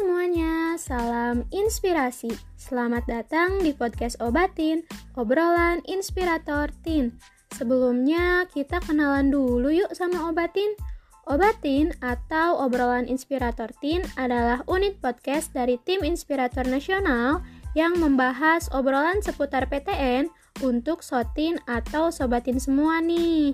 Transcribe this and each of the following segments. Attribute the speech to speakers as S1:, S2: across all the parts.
S1: semuanya, salam inspirasi. Selamat datang di podcast Obatin, obrolan inspirator Tin. Sebelumnya kita kenalan dulu yuk sama Obatin. Obatin atau obrolan inspirator Tin adalah unit podcast dari tim inspirator nasional yang membahas obrolan seputar PTN untuk Sotin atau Sobatin semua nih.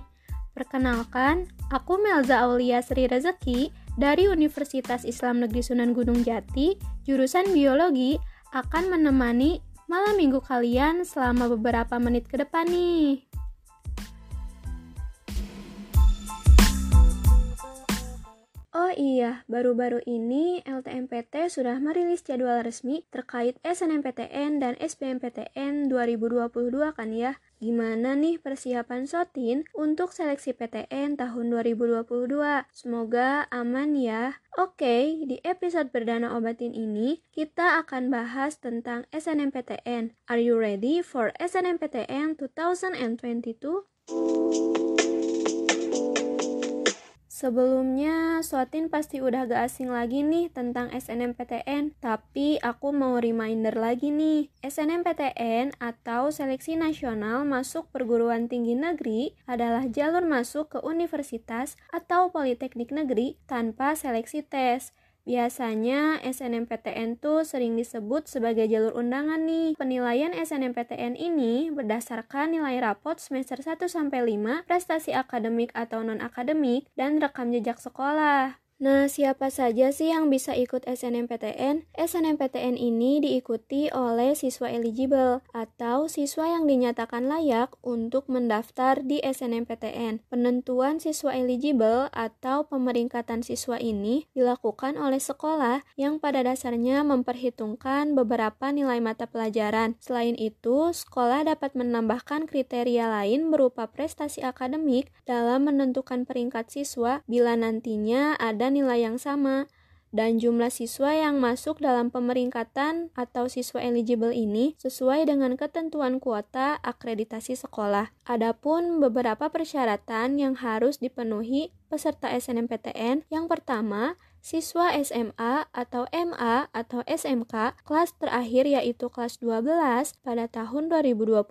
S1: Perkenalkan, aku Melza Aulia Sri Rezeki dari Universitas Islam Negeri Sunan Gunung Jati, jurusan Biologi, akan menemani malam minggu kalian selama beberapa menit ke depan nih. Oh iya, baru-baru ini LTMPT sudah merilis jadwal resmi terkait SNMPTN dan SBMPTN 2022 kan ya? Gimana nih persiapan Sotin untuk seleksi PTN tahun 2022? Semoga aman ya. Oke, di episode perdana Obatin ini kita akan bahas tentang SNMPTN. Are you ready for SNMPTN 2022? Sebelumnya, Sotin pasti udah gak asing lagi nih tentang SNMPTN, tapi aku mau reminder lagi nih. SNMPTN atau Seleksi Nasional Masuk Perguruan Tinggi Negeri adalah jalur masuk ke universitas atau politeknik negeri tanpa seleksi tes. Biasanya SNMPTN tuh sering disebut sebagai jalur undangan nih. Penilaian SNMPTN ini berdasarkan nilai rapot semester 1 sampai 5, prestasi akademik atau non-akademik, dan rekam jejak sekolah. Nah, siapa saja sih yang bisa ikut SNMPTN? SNMPTN ini diikuti oleh siswa eligible atau siswa yang dinyatakan layak untuk mendaftar di SNMPTN. Penentuan siswa eligible atau pemeringkatan siswa ini dilakukan oleh sekolah yang pada dasarnya memperhitungkan beberapa nilai mata pelajaran. Selain itu, sekolah dapat menambahkan kriteria lain berupa prestasi akademik dalam menentukan peringkat siswa bila nantinya ada nilai yang sama dan jumlah siswa yang masuk dalam pemeringkatan atau siswa eligible ini sesuai dengan ketentuan kuota akreditasi sekolah. Adapun beberapa persyaratan yang harus dipenuhi peserta SNMPTN, yang pertama, siswa SMA atau MA atau SMK kelas terakhir yaitu kelas 12 pada tahun 2022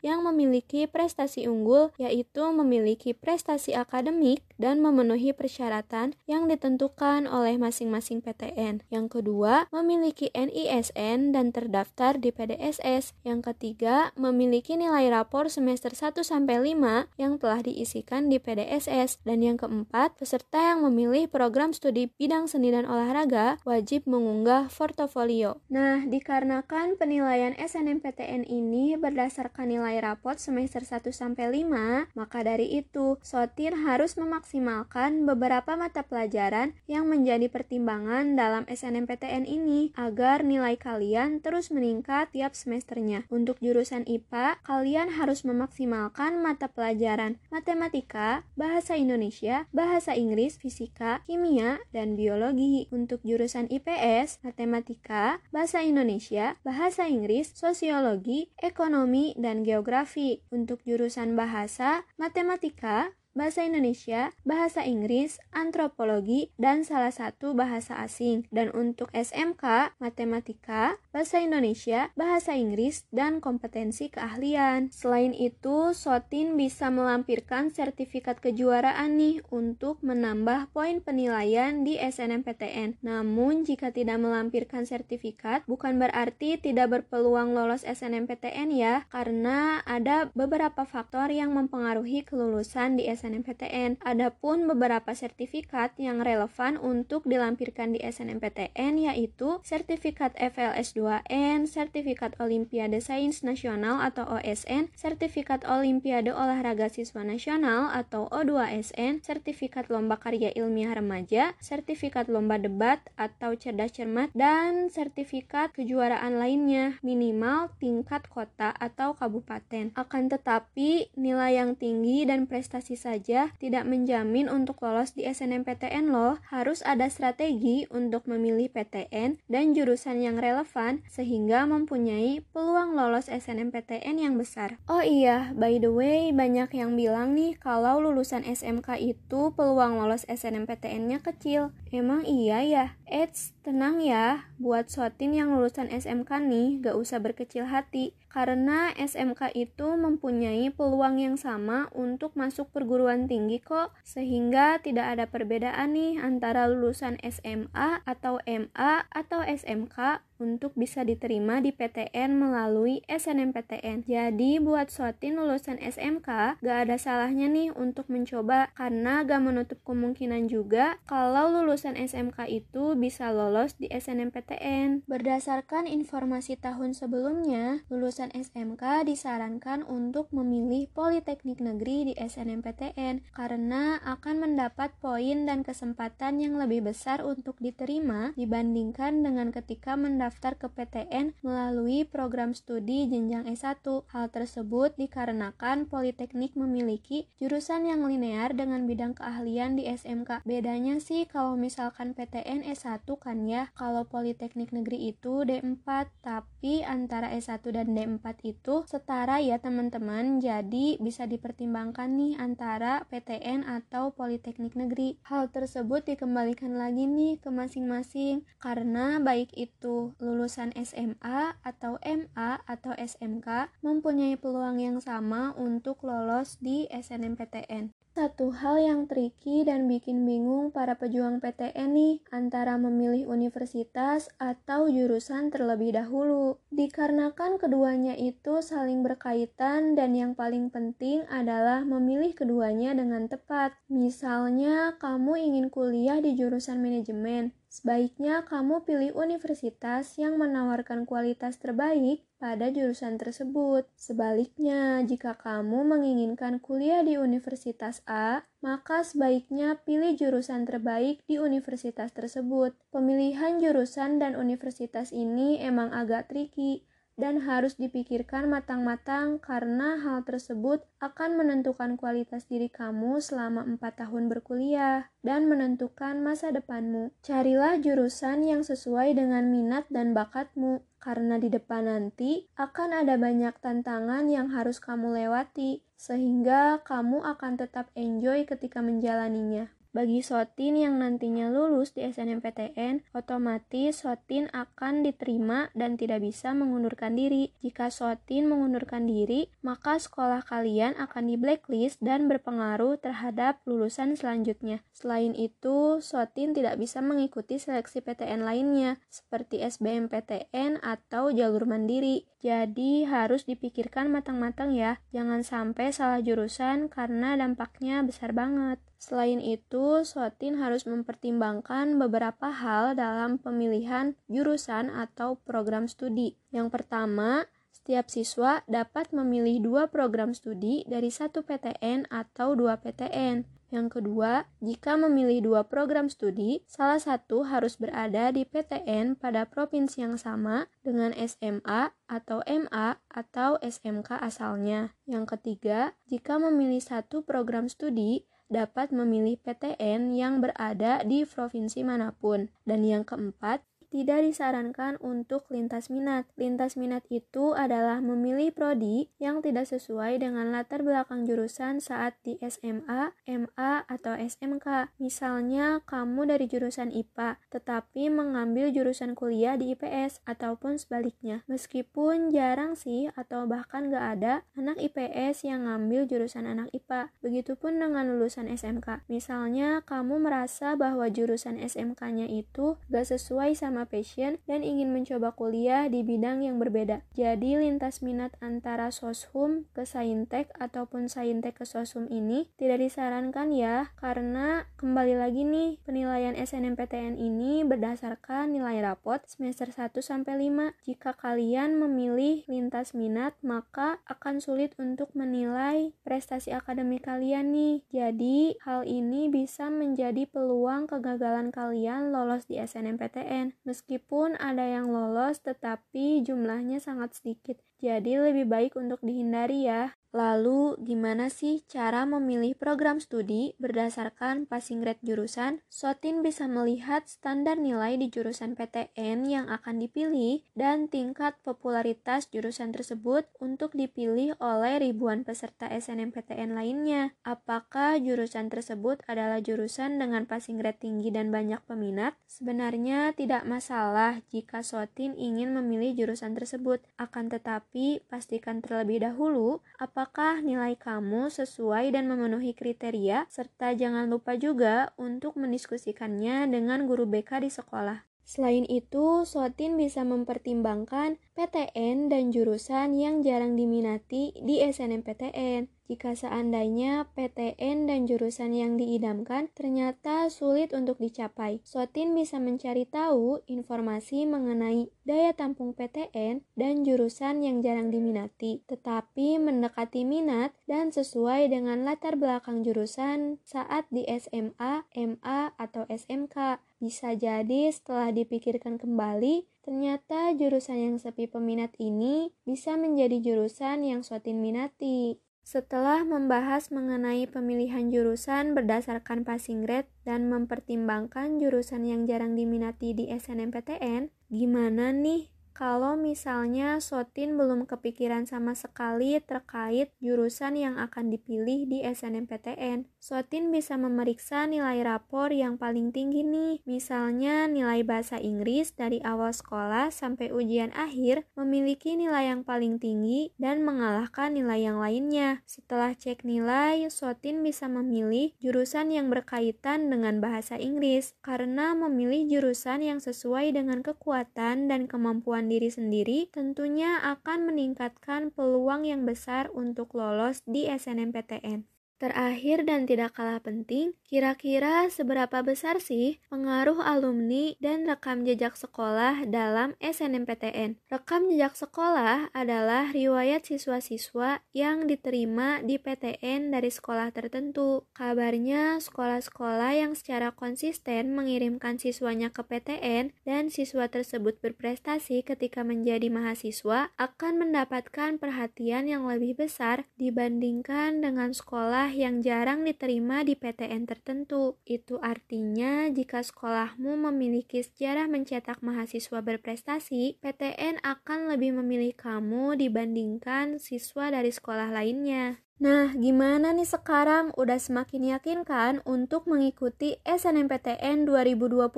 S1: yang memiliki prestasi unggul yaitu memiliki prestasi akademik dan memenuhi persyaratan yang ditentukan oleh masing-masing PTN. Yang kedua, memiliki NISN dan terdaftar di PDSS. Yang ketiga, memiliki nilai rapor semester 1 sampai 5 yang telah diisikan di PDSS dan yang keempat, peserta yang memilih program studi bidang seni dan olahraga wajib mengunggah portofolio. Nah, dikarenakan penilaian SNMPTN ini berdasarkan nilai rapot semester 1 sampai 5, maka dari itu Sotin harus memaksimalkan beberapa mata pelajaran yang menjadi pertimbangan dalam SNMPTN ini agar nilai kalian terus meningkat tiap semesternya. Untuk jurusan IPA, kalian harus memaksimalkan mata pelajaran matematika, bahasa Indonesia, bahasa Inggris, fisika, kimia, dan biologi. Untuk jurusan IPS, matematika, bahasa Indonesia, bahasa Inggris, sosiologi, ekonomi, dan geografi. Untuk jurusan bahasa, matematika, bahasa Indonesia, bahasa Inggris, antropologi, dan salah satu bahasa asing. Dan untuk SMK, matematika, bahasa Indonesia, bahasa Inggris, dan kompetensi keahlian. Selain itu, Sotin bisa melampirkan sertifikat kejuaraan nih untuk menambah poin penilaian di SNMPTN. Namun, jika tidak melampirkan sertifikat, bukan berarti tidak berpeluang lolos SNMPTN ya, karena ada beberapa faktor yang mempengaruhi kelulusan di SNMPTN SNMPTN. Adapun beberapa sertifikat yang relevan untuk dilampirkan di SNMPTN yaitu sertifikat FLS 2N, sertifikat Olimpiade Sains Nasional atau OSN, sertifikat Olimpiade Olahraga Siswa Nasional atau O2SN, sertifikat Lomba Karya Ilmiah Remaja, sertifikat Lomba Debat atau Cerdas Cermat, dan sertifikat kejuaraan lainnya minimal tingkat kota atau kabupaten. Akan tetapi, nilai yang tinggi dan prestasi saja saja tidak menjamin untuk lolos di SNMPTN loh. Harus ada strategi untuk memilih PTN dan jurusan yang relevan sehingga mempunyai peluang lolos SNMPTN yang besar. Oh iya, by the way, banyak yang bilang nih kalau lulusan SMK itu peluang lolos SNMPTN-nya kecil. Emang iya ya? Eits, tenang ya, buat sotin yang lulusan SMK nih, gak usah berkecil hati karena SMK itu mempunyai peluang yang sama untuk masuk perguruan tinggi kok, sehingga tidak ada perbedaan nih antara lulusan SMA atau MA atau SMK untuk bisa diterima di PTN melalui SNMPTN. Jadi buat sotin lulusan SMK, gak ada salahnya nih untuk mencoba karena gak menutup kemungkinan juga kalau lulusan SMK itu bisa lolos di SNMPTN. Berdasarkan informasi tahun sebelumnya, lulusan SMK disarankan untuk memilih Politeknik Negeri di SNMPTN karena akan mendapat poin dan kesempatan yang lebih besar untuk diterima dibandingkan dengan ketika mendaftar ke PTN melalui program studi jenjang S1. Hal tersebut dikarenakan Politeknik memiliki jurusan yang linear dengan bidang keahlian di SMK. Bedanya sih kalau misalkan PTN S1 kan ya, kalau Politeknik Negeri itu D4, tapi antara S1 dan D4 4 itu setara ya teman-teman jadi bisa dipertimbangkan nih antara PTN atau Politeknik Negeri hal tersebut dikembalikan lagi nih ke masing-masing karena baik itu lulusan SMA atau MA atau SMK mempunyai peluang yang sama untuk lolos di SNMPTN satu hal yang tricky dan bikin bingung para pejuang PTN nih antara memilih universitas atau jurusan terlebih dahulu. Dikarenakan keduanya itu saling berkaitan dan yang paling penting adalah memilih keduanya dengan tepat. Misalnya kamu ingin kuliah di jurusan manajemen, Sebaiknya kamu pilih universitas yang menawarkan kualitas terbaik pada jurusan tersebut. Sebaliknya, jika kamu menginginkan kuliah di universitas A, maka sebaiknya pilih jurusan terbaik di universitas tersebut. Pemilihan jurusan dan universitas ini emang agak tricky dan harus dipikirkan matang-matang karena hal tersebut akan menentukan kualitas diri kamu selama 4 tahun berkuliah dan menentukan masa depanmu. Carilah jurusan yang sesuai dengan minat dan bakatmu karena di depan nanti akan ada banyak tantangan yang harus kamu lewati sehingga kamu akan tetap enjoy ketika menjalaninya. Bagi Sotin yang nantinya lulus di SNMPTN, otomatis Sotin akan diterima dan tidak bisa mengundurkan diri. Jika Sotin mengundurkan diri, maka sekolah kalian akan di blacklist dan berpengaruh terhadap lulusan selanjutnya. Selain itu, Sotin tidak bisa mengikuti seleksi PTN lainnya, seperti SBMPTN atau jalur mandiri. Jadi harus dipikirkan matang-matang ya, jangan sampai salah jurusan karena dampaknya besar banget. Selain itu, Sotin harus mempertimbangkan beberapa hal dalam pemilihan jurusan atau program studi. Yang pertama, setiap siswa dapat memilih dua program studi dari satu PTN atau dua PTN. Yang kedua, jika memilih dua program studi, salah satu harus berada di PTN pada provinsi yang sama dengan SMA atau MA atau SMK asalnya. Yang ketiga, jika memilih satu program studi, dapat memilih PTN yang berada di provinsi mana pun. Dan yang keempat, tidak disarankan untuk lintas minat. Lintas minat itu adalah memilih prodi yang tidak sesuai dengan latar belakang jurusan saat di SMA, MA, atau SMK. Misalnya, kamu dari jurusan IPA, tetapi mengambil jurusan kuliah di IPS, ataupun sebaliknya. Meskipun jarang sih, atau bahkan gak ada anak IPS yang ngambil jurusan anak IPA. Begitupun dengan lulusan SMK. Misalnya, kamu merasa bahwa jurusan SMK-nya itu gak sesuai sama passion dan ingin mencoba kuliah di bidang yang berbeda. Jadi lintas minat antara soshum ke saintek ataupun saintek ke soshum ini tidak disarankan ya karena kembali lagi nih penilaian SNMPTN ini berdasarkan nilai rapot semester 1 sampai 5. Jika kalian memilih lintas minat maka akan sulit untuk menilai prestasi akademik kalian nih. Jadi hal ini bisa menjadi peluang kegagalan kalian lolos di SNMPTN. Meskipun ada yang lolos tetapi jumlahnya sangat sedikit. Jadi lebih baik untuk dihindari ya. Lalu, gimana sih cara memilih program studi berdasarkan passing grade jurusan? Sotin bisa melihat standar nilai di jurusan PTN yang akan dipilih dan tingkat popularitas jurusan tersebut untuk dipilih oleh ribuan peserta SNMPTN lainnya. Apakah jurusan tersebut adalah jurusan dengan passing grade tinggi dan banyak peminat? Sebenarnya tidak masalah jika Sotin ingin memilih jurusan tersebut. Akan tetapi, pastikan terlebih dahulu apakah nilai kamu sesuai dan memenuhi kriteria, serta jangan lupa juga untuk mendiskusikannya dengan guru BK di sekolah. Selain itu, Sotin bisa mempertimbangkan PTN dan jurusan yang jarang diminati di SNMPTN. Jika seandainya PTN dan jurusan yang diidamkan ternyata sulit untuk dicapai, Sotin bisa mencari tahu informasi mengenai daya tampung PTN dan jurusan yang jarang diminati, tetapi mendekati minat dan sesuai dengan latar belakang jurusan saat di SMA, MA, atau SMK. Bisa jadi setelah dipikirkan kembali, ternyata jurusan yang sepi peminat ini bisa menjadi jurusan yang Sotin minati. Setelah membahas mengenai pemilihan jurusan berdasarkan passing grade dan mempertimbangkan jurusan yang jarang diminati di SNMPTN, gimana nih kalau misalnya Sotin belum kepikiran sama sekali terkait jurusan yang akan dipilih di SNMPTN. Sotin bisa memeriksa nilai rapor yang paling tinggi nih. Misalnya nilai bahasa Inggris dari awal sekolah sampai ujian akhir memiliki nilai yang paling tinggi dan mengalahkan nilai yang lainnya. Setelah cek nilai, Sotin bisa memilih jurusan yang berkaitan dengan bahasa Inggris karena memilih jurusan yang sesuai dengan kekuatan dan kemampuan diri sendiri tentunya akan meningkatkan peluang yang besar untuk lolos di SNMPTN. Terakhir dan tidak kalah penting, kira-kira seberapa besar sih pengaruh alumni dan rekam jejak sekolah dalam SNMPTN? Rekam jejak sekolah adalah riwayat siswa-siswa yang diterima di PTN dari sekolah tertentu. Kabarnya, sekolah-sekolah yang secara konsisten mengirimkan siswanya ke PTN dan siswa tersebut berprestasi ketika menjadi mahasiswa akan mendapatkan perhatian yang lebih besar dibandingkan dengan sekolah yang jarang diterima di PTN tertentu. Itu artinya jika sekolahmu memiliki sejarah mencetak mahasiswa berprestasi, PTN akan lebih memilih kamu dibandingkan siswa dari sekolah lainnya. Nah, gimana nih sekarang? Udah semakin yakin kan untuk mengikuti SNMPTN 2022?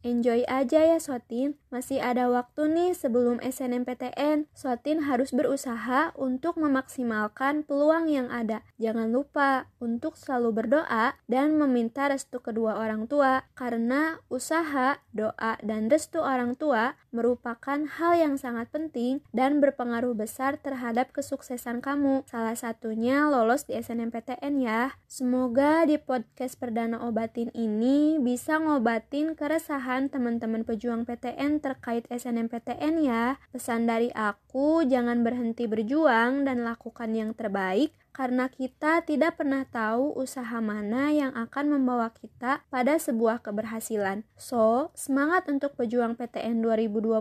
S1: Enjoy aja ya Sotin, masih ada waktu nih sebelum SNMPTN. Sotin harus berusaha untuk memaksimalkan peluang yang ada. Jangan lupa untuk selalu berdoa dan meminta restu kedua orang tua, karena usaha, doa, dan restu orang tua merupakan hal yang sangat penting dan berpengaruh besar terhadap kesuksesan kamu. Salah satunya akhirnya lolos di SNMPTN ya. Semoga di podcast perdana obatin ini bisa ngobatin keresahan teman-teman pejuang PTN terkait SNMPTN ya. Pesan dari aku, jangan berhenti berjuang dan lakukan yang terbaik karena kita tidak pernah tahu usaha mana yang akan membawa kita pada sebuah keberhasilan. So, semangat untuk pejuang PTN 2022,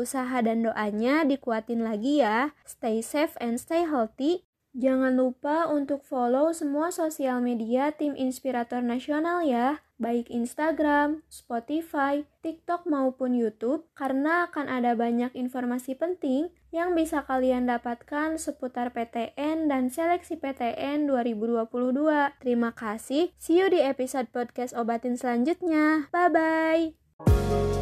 S1: usaha dan doanya dikuatin lagi ya. Stay safe and stay healthy. Jangan lupa untuk follow semua sosial media tim Inspirator Nasional ya, baik Instagram, Spotify, TikTok maupun YouTube, karena akan ada banyak informasi penting yang bisa kalian dapatkan seputar PTN dan seleksi PTN 2022. Terima kasih, see you di episode podcast Obatin selanjutnya. Bye-bye!